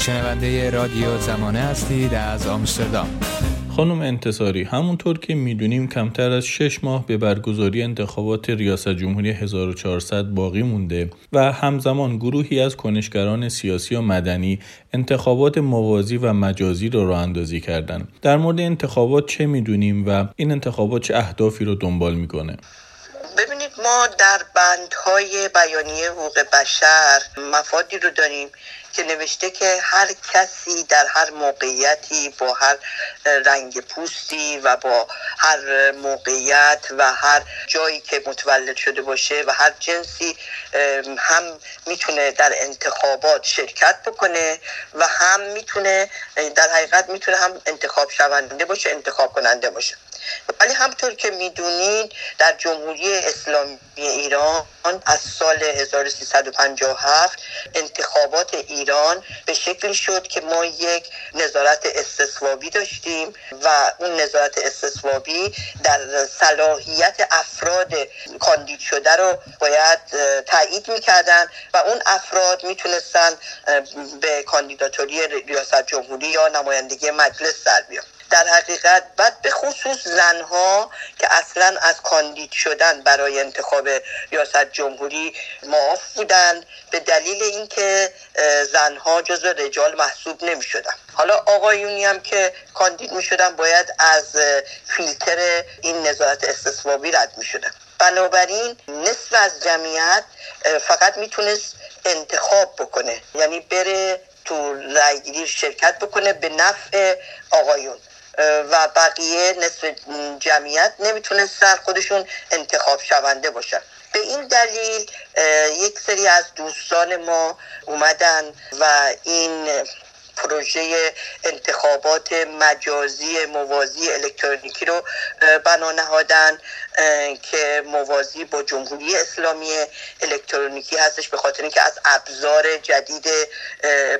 شنونده رادیو زمانه هستید از آمستردام. خانم انتصاری همونطور که می‌دونیم کمتر از شش ماه به برگزاری انتخابات ریاست جمهوری 1400 باقی مونده و همزمان گروهی از کنشگران سیاسی و مدنی انتخابات موازی و مجازی رو راه اندازی کردن در مورد انتخابات چه می‌دونیم و این انتخابات چه اهدافی رو دنبال می‌کنه؟ ببینید ما در بندهای بیانیه حقوق بشر مفادی رو داریم. که نوشته که هر کسی در هر موقعیتی با هر رنگ پوستی و با هر موقعیت و هر جایی که متولد شده باشه و هر جنسی هم می‌تونه در انتخابات شرکت بکنه و هم می‌تونه در حقیقت می‌تونه هم انتخاب شونده باشه انتخاب کننده باشه. ولی همطور که می‌دونید در جمهوری اسلامی ایران از سال 1357 انتخابات ایران به شکلی شد که ما یک نظارت استثوابی داشتیم و اون نظارت استثوابی در صلاحیت افراد کاندید شده رو باید تایید می‌کردن و اون افراد می‌تونستن به کاندیداتوری ریاست جمهوری یا نمایندگی مجلس در بیان. در حقیقت بعد به خصوص زنها که اصلا از کاندید شدن برای انتخاب ریاست جمهوری معاف بودن به دلیل اینکه زنها جزو رجال محسوب نمی شدن حالا آقایونی هم که کاندید می شدن باید از فیلتر این نظارت استثبابی رد می شدن بنابراین نصف از جمعیت فقط می‌تونست انتخاب بکنه. یعنی بره تو رأیگیری شرکت بکنه به نفع آقایون. و بقیه نصف جمعیت نمی‌تونستن خودشون انتخاب شونده باشن. به این دلیل یک سری از دوستان ما اومدن و این پروژه انتخابات مجازی موازی الکترونیکی رو بنا نهادن. که موازی با جمهوری اسلامی الکترونیکی هستش به خاطر اینکه از ابزار جدید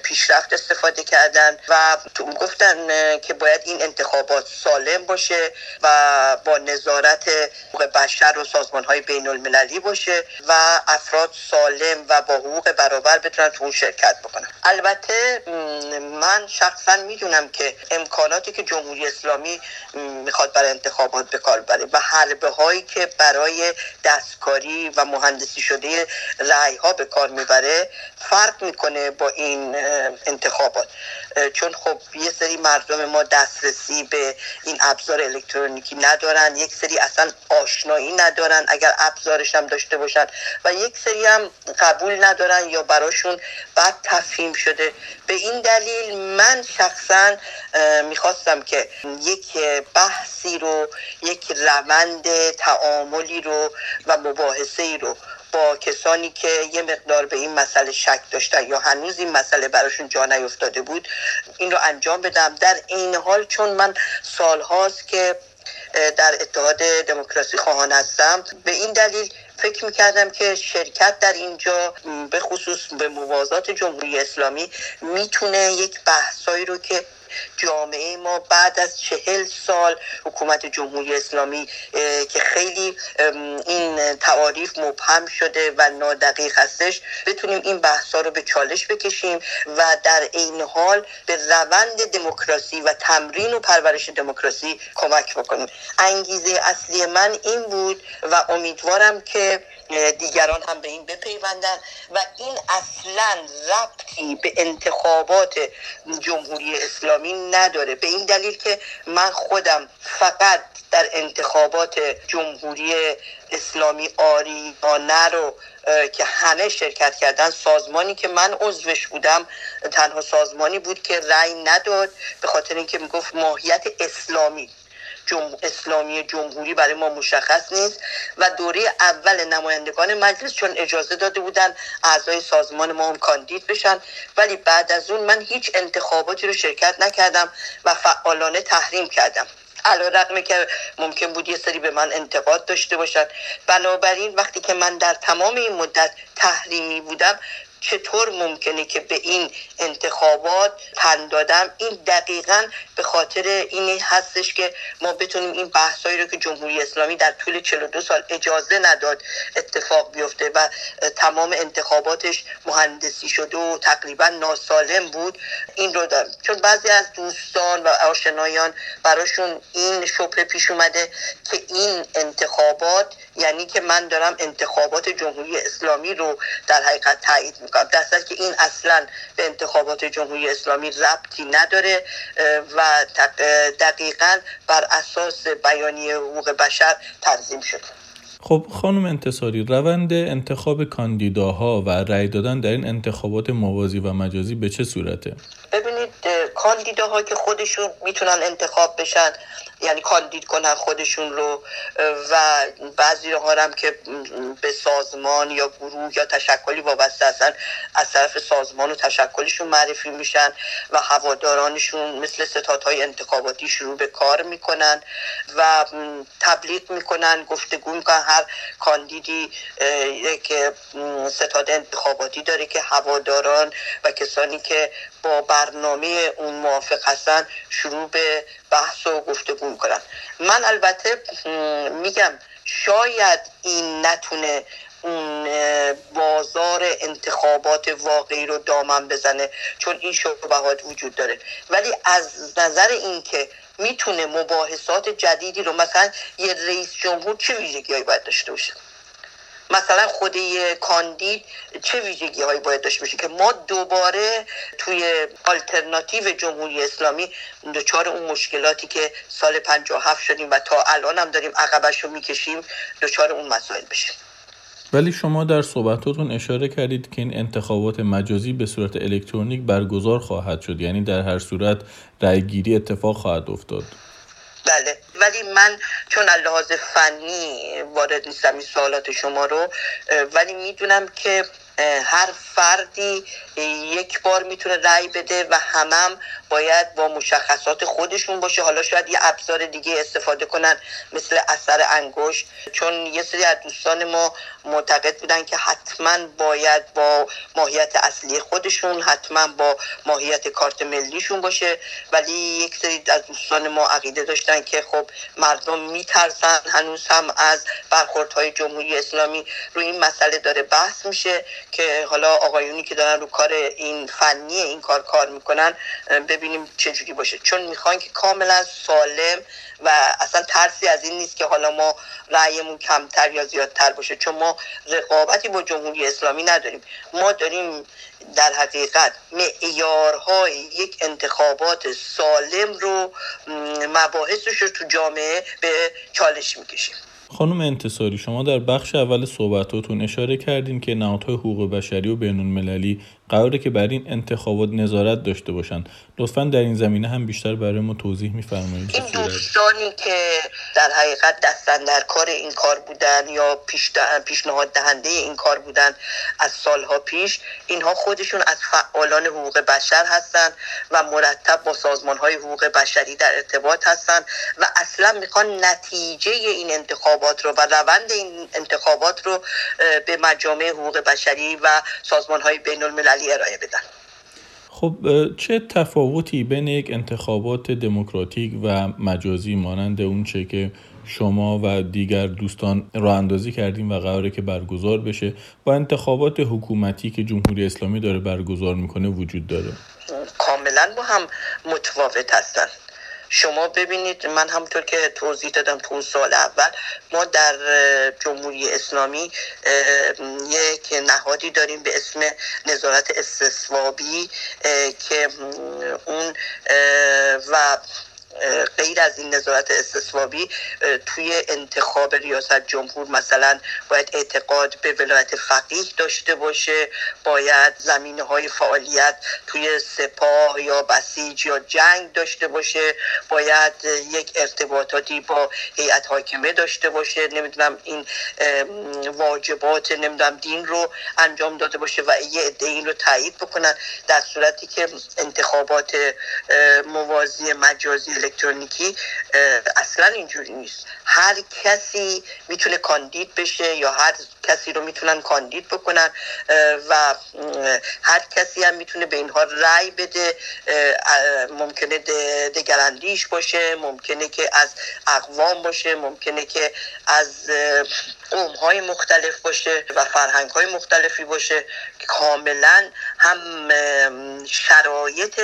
پیشرفت استفاده کردن و گفتن که باید این انتخابات سالم باشه و با نظارت بشر و سازمان های بین المللی باشه و افراد سالم و با حقوق برابر بتونن تو اون شرکت بکنن. البته من شخصا می‌دونم که امکاناتی که جمهوری اسلامی می‌خواد برای انتخابات به کار بره و حربه هایی که برای دستکاری و مهندسی شده رعی ها به کار می‌بره فرق می‌کنه با این انتخابات. چون خب یه سری مردم ما دسترسی به این ابزار الکترونیکی ندارن یک سری اصلا آشنایی ندارن اگر ابزارش هم داشته باشن و یک سری هم قبول ندارن یا براشون بد تفهیم شده. به این دلیل من شخصا می‌خواستم که یک بحثی رو یک روند تعاملی رو و مباحثه ای رو با کسانی که یه مقدار به این مسئله شک داشتن یا هنوز این مسئله براشون جا نیفتاده بود این رو انجام بدم. در این حال چون من سالهاست که در اتحاد دموکراسی خواهان هستم به این دلیل فکر می‌کردم که شرکت در اینجا به خصوص به موازات جمهوری اسلامی می‌تونه یک بحثایی رو که جامعه ما بعد از چهل سال حکومت جمهوری اسلامی که خیلی این تعاریف مبهم شده و نادقیق هستش بتونیم این بحثا رو به چالش بکشیم و در این حال به روند دموکراسی و تمرین و پرورش دموکراسی کمک بکنیم. انگیزه اصلی من این بود و امیدوارم که دیگران هم به این بپیوندن و این اصلا ربطی به انتخابات جمهوری اسلامی نداره. به این دلیل که من خودم فقط در انتخابات جمهوری اسلامی آریانه رو که همه شرکت کردن سازمانی که من عضوش بودم تنها سازمانی بود که رأی نداد به خاطر اینکه می‌گفت ماهیت اسلامی. جمع... اسلامی جمهوری برای ما مشخص نیست و دوره اول نمایندگان مجلس چون اجازه داده بودن اعضای سازمان ما هم کاندید بشن. ولی بعد از اون من هیچ انتخاباتی رو شرکت نکردم و فعالانه تحریم کردم. علا رقمه که ممکن بود یه سری به من انتقاد داشته باشن. بنابراین وقتی که من در تمام این مدت تحریمی بودم چطور ممکنه که به این انتخابات پن دادم؟ این دقیقا به خاطر این هستش که ما بتونیم این بحثایی رو که جمهوری اسلامی در طول 42 سال اجازه نداد اتفاق بیفته و تمام انتخاباتش مهندسی شده و تقریبا ناسالم بود این رو دارم. چون بعضی از دوستان و آشنایان براشون این شبه پیش اومده که این انتخابات یعنی که من دارم انتخابات جمهوری اسلامی رو در حقیقت تایید می‌کنم. در که این اصلا به انتخابات جمهوری اسلامی ربطی نداره و دقیقا بر اساس بیانیه حقوق بشر تنظیم شده خب خانم انتصاری روند انتخاب کاندیداها و رأی دادن در این انتخابات موازی و مجازی به چه صورته؟ ببینید کاندیداها که خودشون می‌تونن انتخاب بشن یعنی کاندید کنن خودشون رو و بعضی ها هم که به سازمان یا گروه یا تشکلی وابسته هستن از طرف سازمان و تشکلشون معرفی میشن و هوادارانشون مثل ستادهای انتخاباتی شروع به کار می‌کنن و تبلیغ می‌کنن گفتگو می‌کنن. هر کاندیدی یک ستاد انتخاباتی داره که هواداران و کسانی که با برنامه اون موافق هستن شروع به بحث و گفتگو می‌کنن. من البته میگم شاید این نتونه اون بازار انتخابات واقعی رو دامن بزنه چون این شبهات وجود داره. ولی از نظر اینکه می‌تونه مباحثات جدیدی رو مثلا یه رئیس جمهور چه ویژگی باید داشته باشه؟ مثلا خود کاندید چه ویژگی هایی باید داشته باشه که ما دوباره توی آلترناتیو جمهوری اسلامی دچار اون مشکلاتی که سال 57 شدیم و تا الان هم داریم عقبش رو می‌کشیم دچار اون مسائل بشیم. ولی شما در صحبتاتون اشاره کردید که این انتخابات مجازی به صورت الکترونیک برگزار خواهد شد یعنی در هر صورت رأیگیری اتفاق خواهد افتاد. بله. ولی من چون لحاظ فنی وارد نیستم این سوالات شما رو ولی می‌دونم که هر فردی یک بار می‌تونه رأی بده و همم باید با مشخصات خودشون باشه. حالا شاید یه ابزار دیگه استفاده کنن مثل اثر انگشت. چون یه سری از دوستان ما معتقد بودن که حتما باید با ماهیت اصلی خودشون حتما با ماهیت کارت ملیشون باشه. ولی یک سری از دوستان ما عقیده داشتن که خب مردم میترسن هنوز هم از برخوردهای جمهوری اسلامی روی این مسئله داره بحث میشه. که حالا آقایونی که دارن رو کار این فنی این کار کار می‌کنن ببینیم چجوری باشه. چون می‌خوان که کاملا سالم و اصلا ترسی از این نیست که حالا ما رأیمون کمتر یا زیادتر باشه چون ما رقابتی با جمهوری اسلامی نداریم. ما داریم در حقیقت معیارهای یک انتخابات سالم رو مباحثش رو تو جامعه به چالش می‌کشیم. خانم انتصاری شما در بخش اول صحبتاتون اشاره کردین که نهادهای حقوق بشری و بین المللی قراره که بر این انتخابات نظارت داشته باشند. لطفا در این زمینه هم بیشتر برای ما توضیح میفرمایید. این دوستانی که در حقیقت دستن در کار این کار بودن یا پیش پیشنهاد دهنده این کار بودن از سالها پیش اینها خودشون از فعالان حقوق بشر هستند و مرتب با سازمان های حقوق بشری در ارتباط هستند و اصلا می‌خوان نتیجه این انتخابات رو و روند این انتخابات رو به مجامع حقوق بشری و سازمان های بین المللی ارائه بدن. خب چه تفاوتی بین یک انتخابات دموکراتیک و مجازی مانند اون چه که شما و دیگر دوستان را اندازی کردیم و قراره که برگزار بشه با انتخابات حکومتی که جمهوری اسلامی داره برگزار می‌کنه وجود داره؟ کاملا با هم متفاوت هستن شما ببینید من همونطور که توضیح دادم تو اون سال اول ما در جمهوری اسلامی یک نهادی داریم به اسم نظارت استصوابی که اون و غیر از این نظارت استصوابی توی انتخاب ریاست جمهور مثلا باید اعتقاد به ولایت فقیه داشته باشه. باید زمینه های فعالیت توی سپاه یا بسیج یا جنگ داشته باشه. باید یک ارتباطاتی با هیئت حاکمه داشته باشه. نمی‌دونم این واجبات نمی‌دونم دین رو انجام داده باشه و یه عده این رو تایید بکنن در صورتی که انتخابات موازی مجازی الکترونیکی اصلا اینجوری نیست. هر کسی می‌تونه کاندید بشه یا هر کسی رو می‌تونن کاندید بکنن و هر کسی هم می‌تونه به اینها رأی بده ممکنه دگراندیش باشه ممکنه که از اقوام باشه ممکنه که از قوم های مختلف باشه و فرهنگ های مختلفی باشه کاملا هم شرایط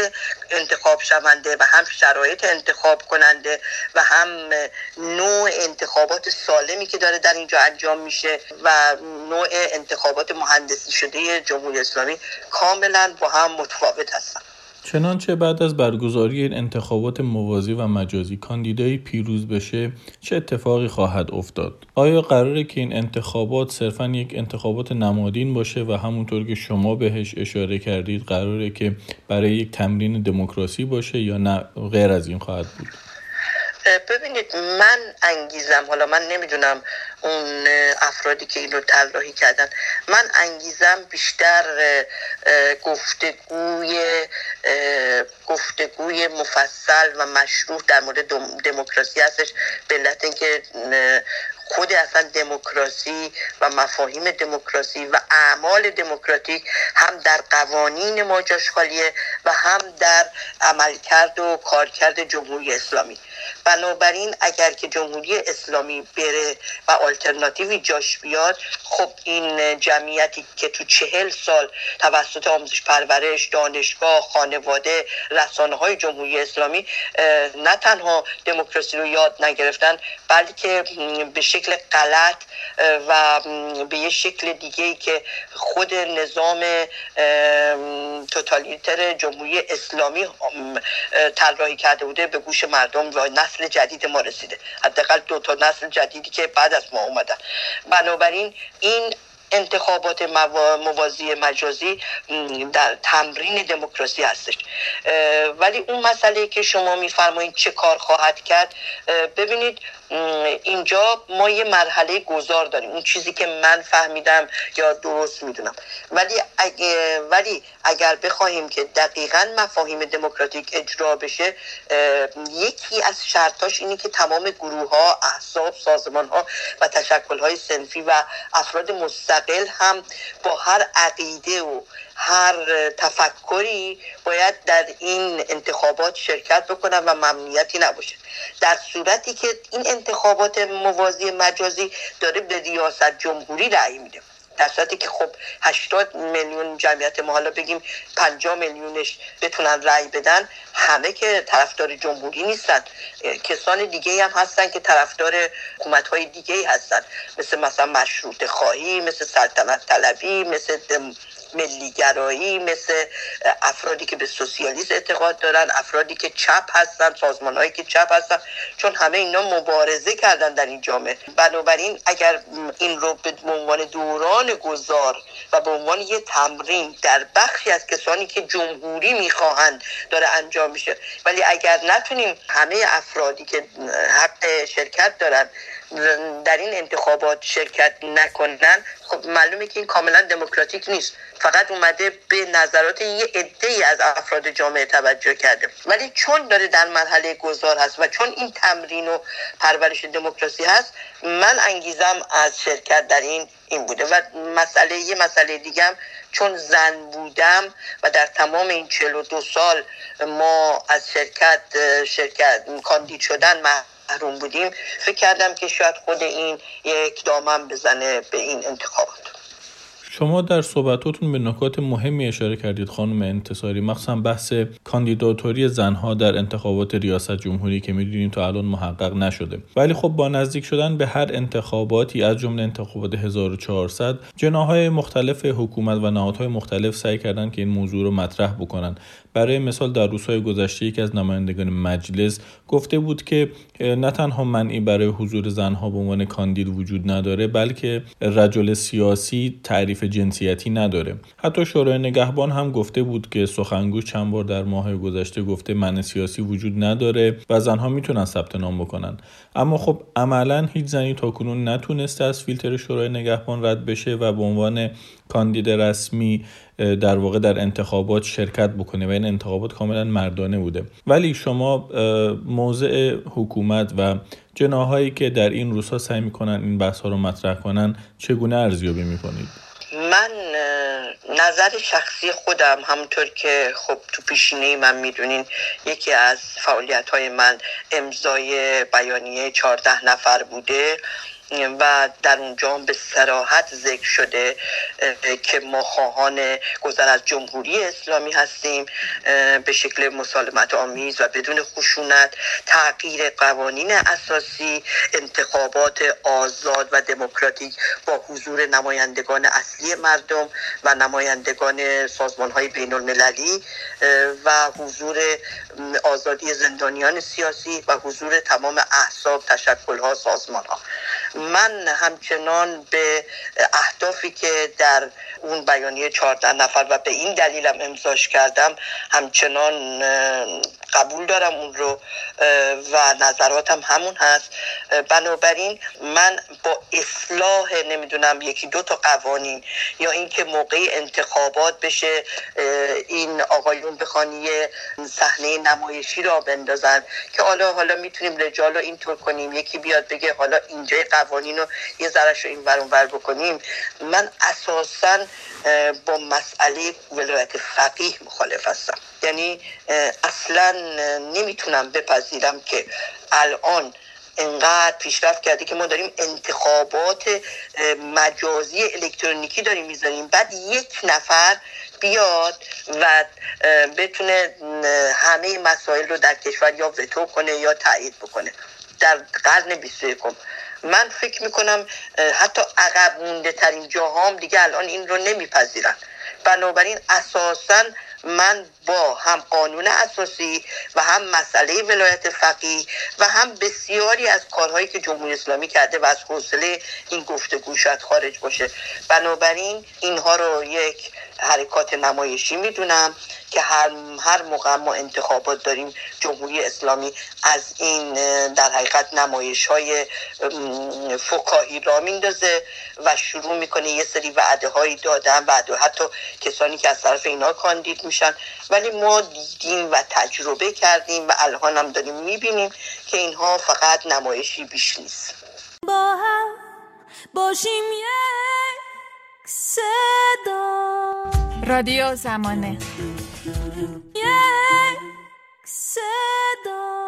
انتخاب شونده و هم شرایط انتخاب کننده و هم نوع انتخابات سالمی که داره در اینجا انجام میشه و نوع انتخابات مهندسی شده جمهوری اسلامی کاملا با هم متفاوت هستن. چنانچه بعد از برگزاری این انتخابات موازی و مجازی کاندیدایی پیروز بشه چه اتفاقی خواهد افتاد؟ آیا قراره که این انتخابات صرفا یک انتخابات نمادین باشه و همونطور که شما بهش اشاره کردید قراره که برای یک تمرین دموکراسی باشه یا نه؟ غیر از این خواهد بود. ببینید من انگیزم حالا من نمی‌دونم اون افرادی که این رو کردن من انگیزم بیشتر گفتگوی گفتگوی مفصل و مشروع در مورد دموکراسی هستش. به علت اینکه خود اصلا دموکراسی و مفاهیم دموکراسی و اعمال دموکراتیک هم در قوانین ما خالیه و هم در عملکرد و کارکرد جمهوری اسلامی. بنابراین اگر که جمهوری اسلامی بره و آلترناتیوی جاش بیاد خب این جمعیتی که تو چهل سال توسط آموزش پرورش دانشگاه خانواده رسانه های جمهوری اسلامی نه تنها دموکراسی رو یاد نگرفتن بلکه به شکل غلط و به یه شکل دیگه ای که خود نظام توتالیتر جمهوری اسلامی طراحی کرده بوده به گوش مردم و نسل جدید ما رسیده. حداقل دو تا نسل جدیدی که بعد از ما اومدن. بنابراین این انتخابات موازی مجازی در تمرین دموکراسی هستش. ولی اون مسئله که شما میفرمایید چه کار خواهد کرد ببینید اینجا ما یه مرحله گذار داریم. اون چیزی که من فهمیدم یا درست می‌دونم. ولی اگر, ولی اگر بخواهیم که دقیقا مفاهیم دموکراتیک اجرا بشه یکی از شرطاش اینه که تمام گروه ها احزاب سازمان ها و تشکل های سنفی و افراد مستقل هم با هر عقیده و هر تفکری باید در این انتخابات شرکت بکنن و ممنوعیتی نباشه. در صورتی که این انتخابات موازی مجازی داره به ریاست جمهوری رأی میده. در صورتی که خب 80 میلیون جمعیت ما حالا بگیم 50 میلیونش بتونن رأی بدن همه که طرفدار جمهوری نیستن. کسان دیگه هم هستن که طرفدار حکومت های دیگه هستن. مثل مثلا مشروط خواهی مثل سلطنت طلبی مثل ملیگرایی مثل افرادی که به سوسیالیسم اعتقاد دارن افرادی که چپ هستن سازمان هایی که چپ هستن. چون همه اینا مبارزه کردن در این جامعه. بنابراین اگر این رو به عنوان دوران گذار و به عنوان یه تمرین در بخشی از کسانی که جمهوری می‌خواهند داره انجام میشه. ولی اگر نتونیم همه افرادی که حق شرکت دارن در این انتخابات شرکت نکنن خب معلومه که این کاملا دموکراتیک نیست. فقط اومده به نظرات یه عده ای از افراد جامعه توجه کرده. ولی چون داره در مرحله گذار هست و چون این تمرین و پرورش دموکراسی هست من انگیزم از شرکت در این این بوده. و مسئله یه مسئله دیگم چون زن بودم و در تمام این 42 سال ما از شرکت شرکت کاندید شدن محروم بودیم. فکر کردم که شاید خود این یک دامن بزنه به این انتخابات. شما در صحبتاتون به نکات مهمی اشاره کردید خانم انتصاری. مخصوصا بحث کاندیداتوری زنها در انتخابات ریاست جمهوری که می‌دونیم تا الان محقق نشده. ولی خب با نزدیک شدن به هر انتخاباتی از جمله انتخابات 1400 جناهای مختلف حکومت و نهادهای مختلف سعی کردن که این موضوع رو مطرح بکنن. برای مثال در روزهای گذشته یکی از نمایندگان مجلس گفته بود که نه تنها منعی برای حضور زنها به عنوان کاندید وجود نداره بلکه رجل سیاسی تعریف جنسیتی نداره. حتی شورای نگهبان هم گفته بود که سخنگوش چند بار در ماه گذشته گفته من سیاسی وجود نداره و زنها می‌تونن ثبت نام بکنن. اما خب عملا هیچ زنی تاکنون نتونسته از فیلتر شورای نگهبان رد بشه و به عنوان کاندید رسمی در واقع در انتخابات شرکت بکنه و این انتخابات کاملا مردانه بوده. ولی شما موضع حکومت و جناهایی که در این روزها سعی می‌کنن این بحث ها رو مطرح کنن چگونه ارزیابی می‌کنید؟ من نظر شخصی خودم همونطور که خب تو پیشینه من می‌دونین یکی از فعالیت های من امضای بیانیه 14 نفر بوده. و در اونجا به سراحت ذکر شده که ما خواهان گذر از جمهوری اسلامی هستیم به شکل مسالمت آمیز و بدون خشونت تغییر قوانین اساسی انتخابات آزاد و دموکراتیک با حضور نمایندگان اصلی مردم و نمایندگان سازمان های بین المللی و حضور آزادی زندانیان سیاسی و حضور تمام احساب تشکل ها سازمان ها من همچنان به اهدافی که در اون بیانیه چهارده نفر و به این دلیلم امضاش کردم همچنان قبول دارم اون رو و نظراتم همون هست. بنابراین من با اصلاح نمی‌دونم یکی دو تا قوانین یا اینکه موقع انتخابات بشه این آقایون بخوانی صحنه نمایشی را بندازن که حالا حالا می‌تونیم رجال رو اینطور کنیم. یکی بیاد بگه حالا اینجا قوانین رو یه ذرش رو این ور بکنیم. من اساسا با مسئله ولایت فقیه مخالف هستم. یعنی اصلا نمی‌تونم بپذیرم که الان انقدر پیشرفت کرده که ما داریم انتخابات مجازی الکترونیکی داریم می‌ذاریم. بعد یک نفر بیاد و بتونه همه مسائل رو در کشور یا وتو کنه یا تایید بکنه. در قرن 21 من فکر می‌کنم حتی عقب مونده ترین جاهام دیگه الان این رو نمیپذیرن. بنابراین اساسا من با هم قانون اساسی و هم مسئله ولایت فقیه و هم بسیاری از کارهایی که جمهوری اسلامی کرده و از حوصله این گفتگو شاید خارج باشه. بنابراین اینها رو یک حرکات نمایشی می‌دونم که هر, هر موقع ما انتخابات داریم جمهوری اسلامی از این در حقیقت نمایش های فکاهی را میندازه و شروع می‌کنه یه سری وعده هایی دادن وعده حتی کسانی که از طرف اینا کاندید میشن. ولی ما دیدیم و تجربه کردیم و الان هم داریم می‌بینیم که اینها فقط نمایشی بیش نیست. با هم باشیم یک. صدا. رادیو زمانه. یک صدا.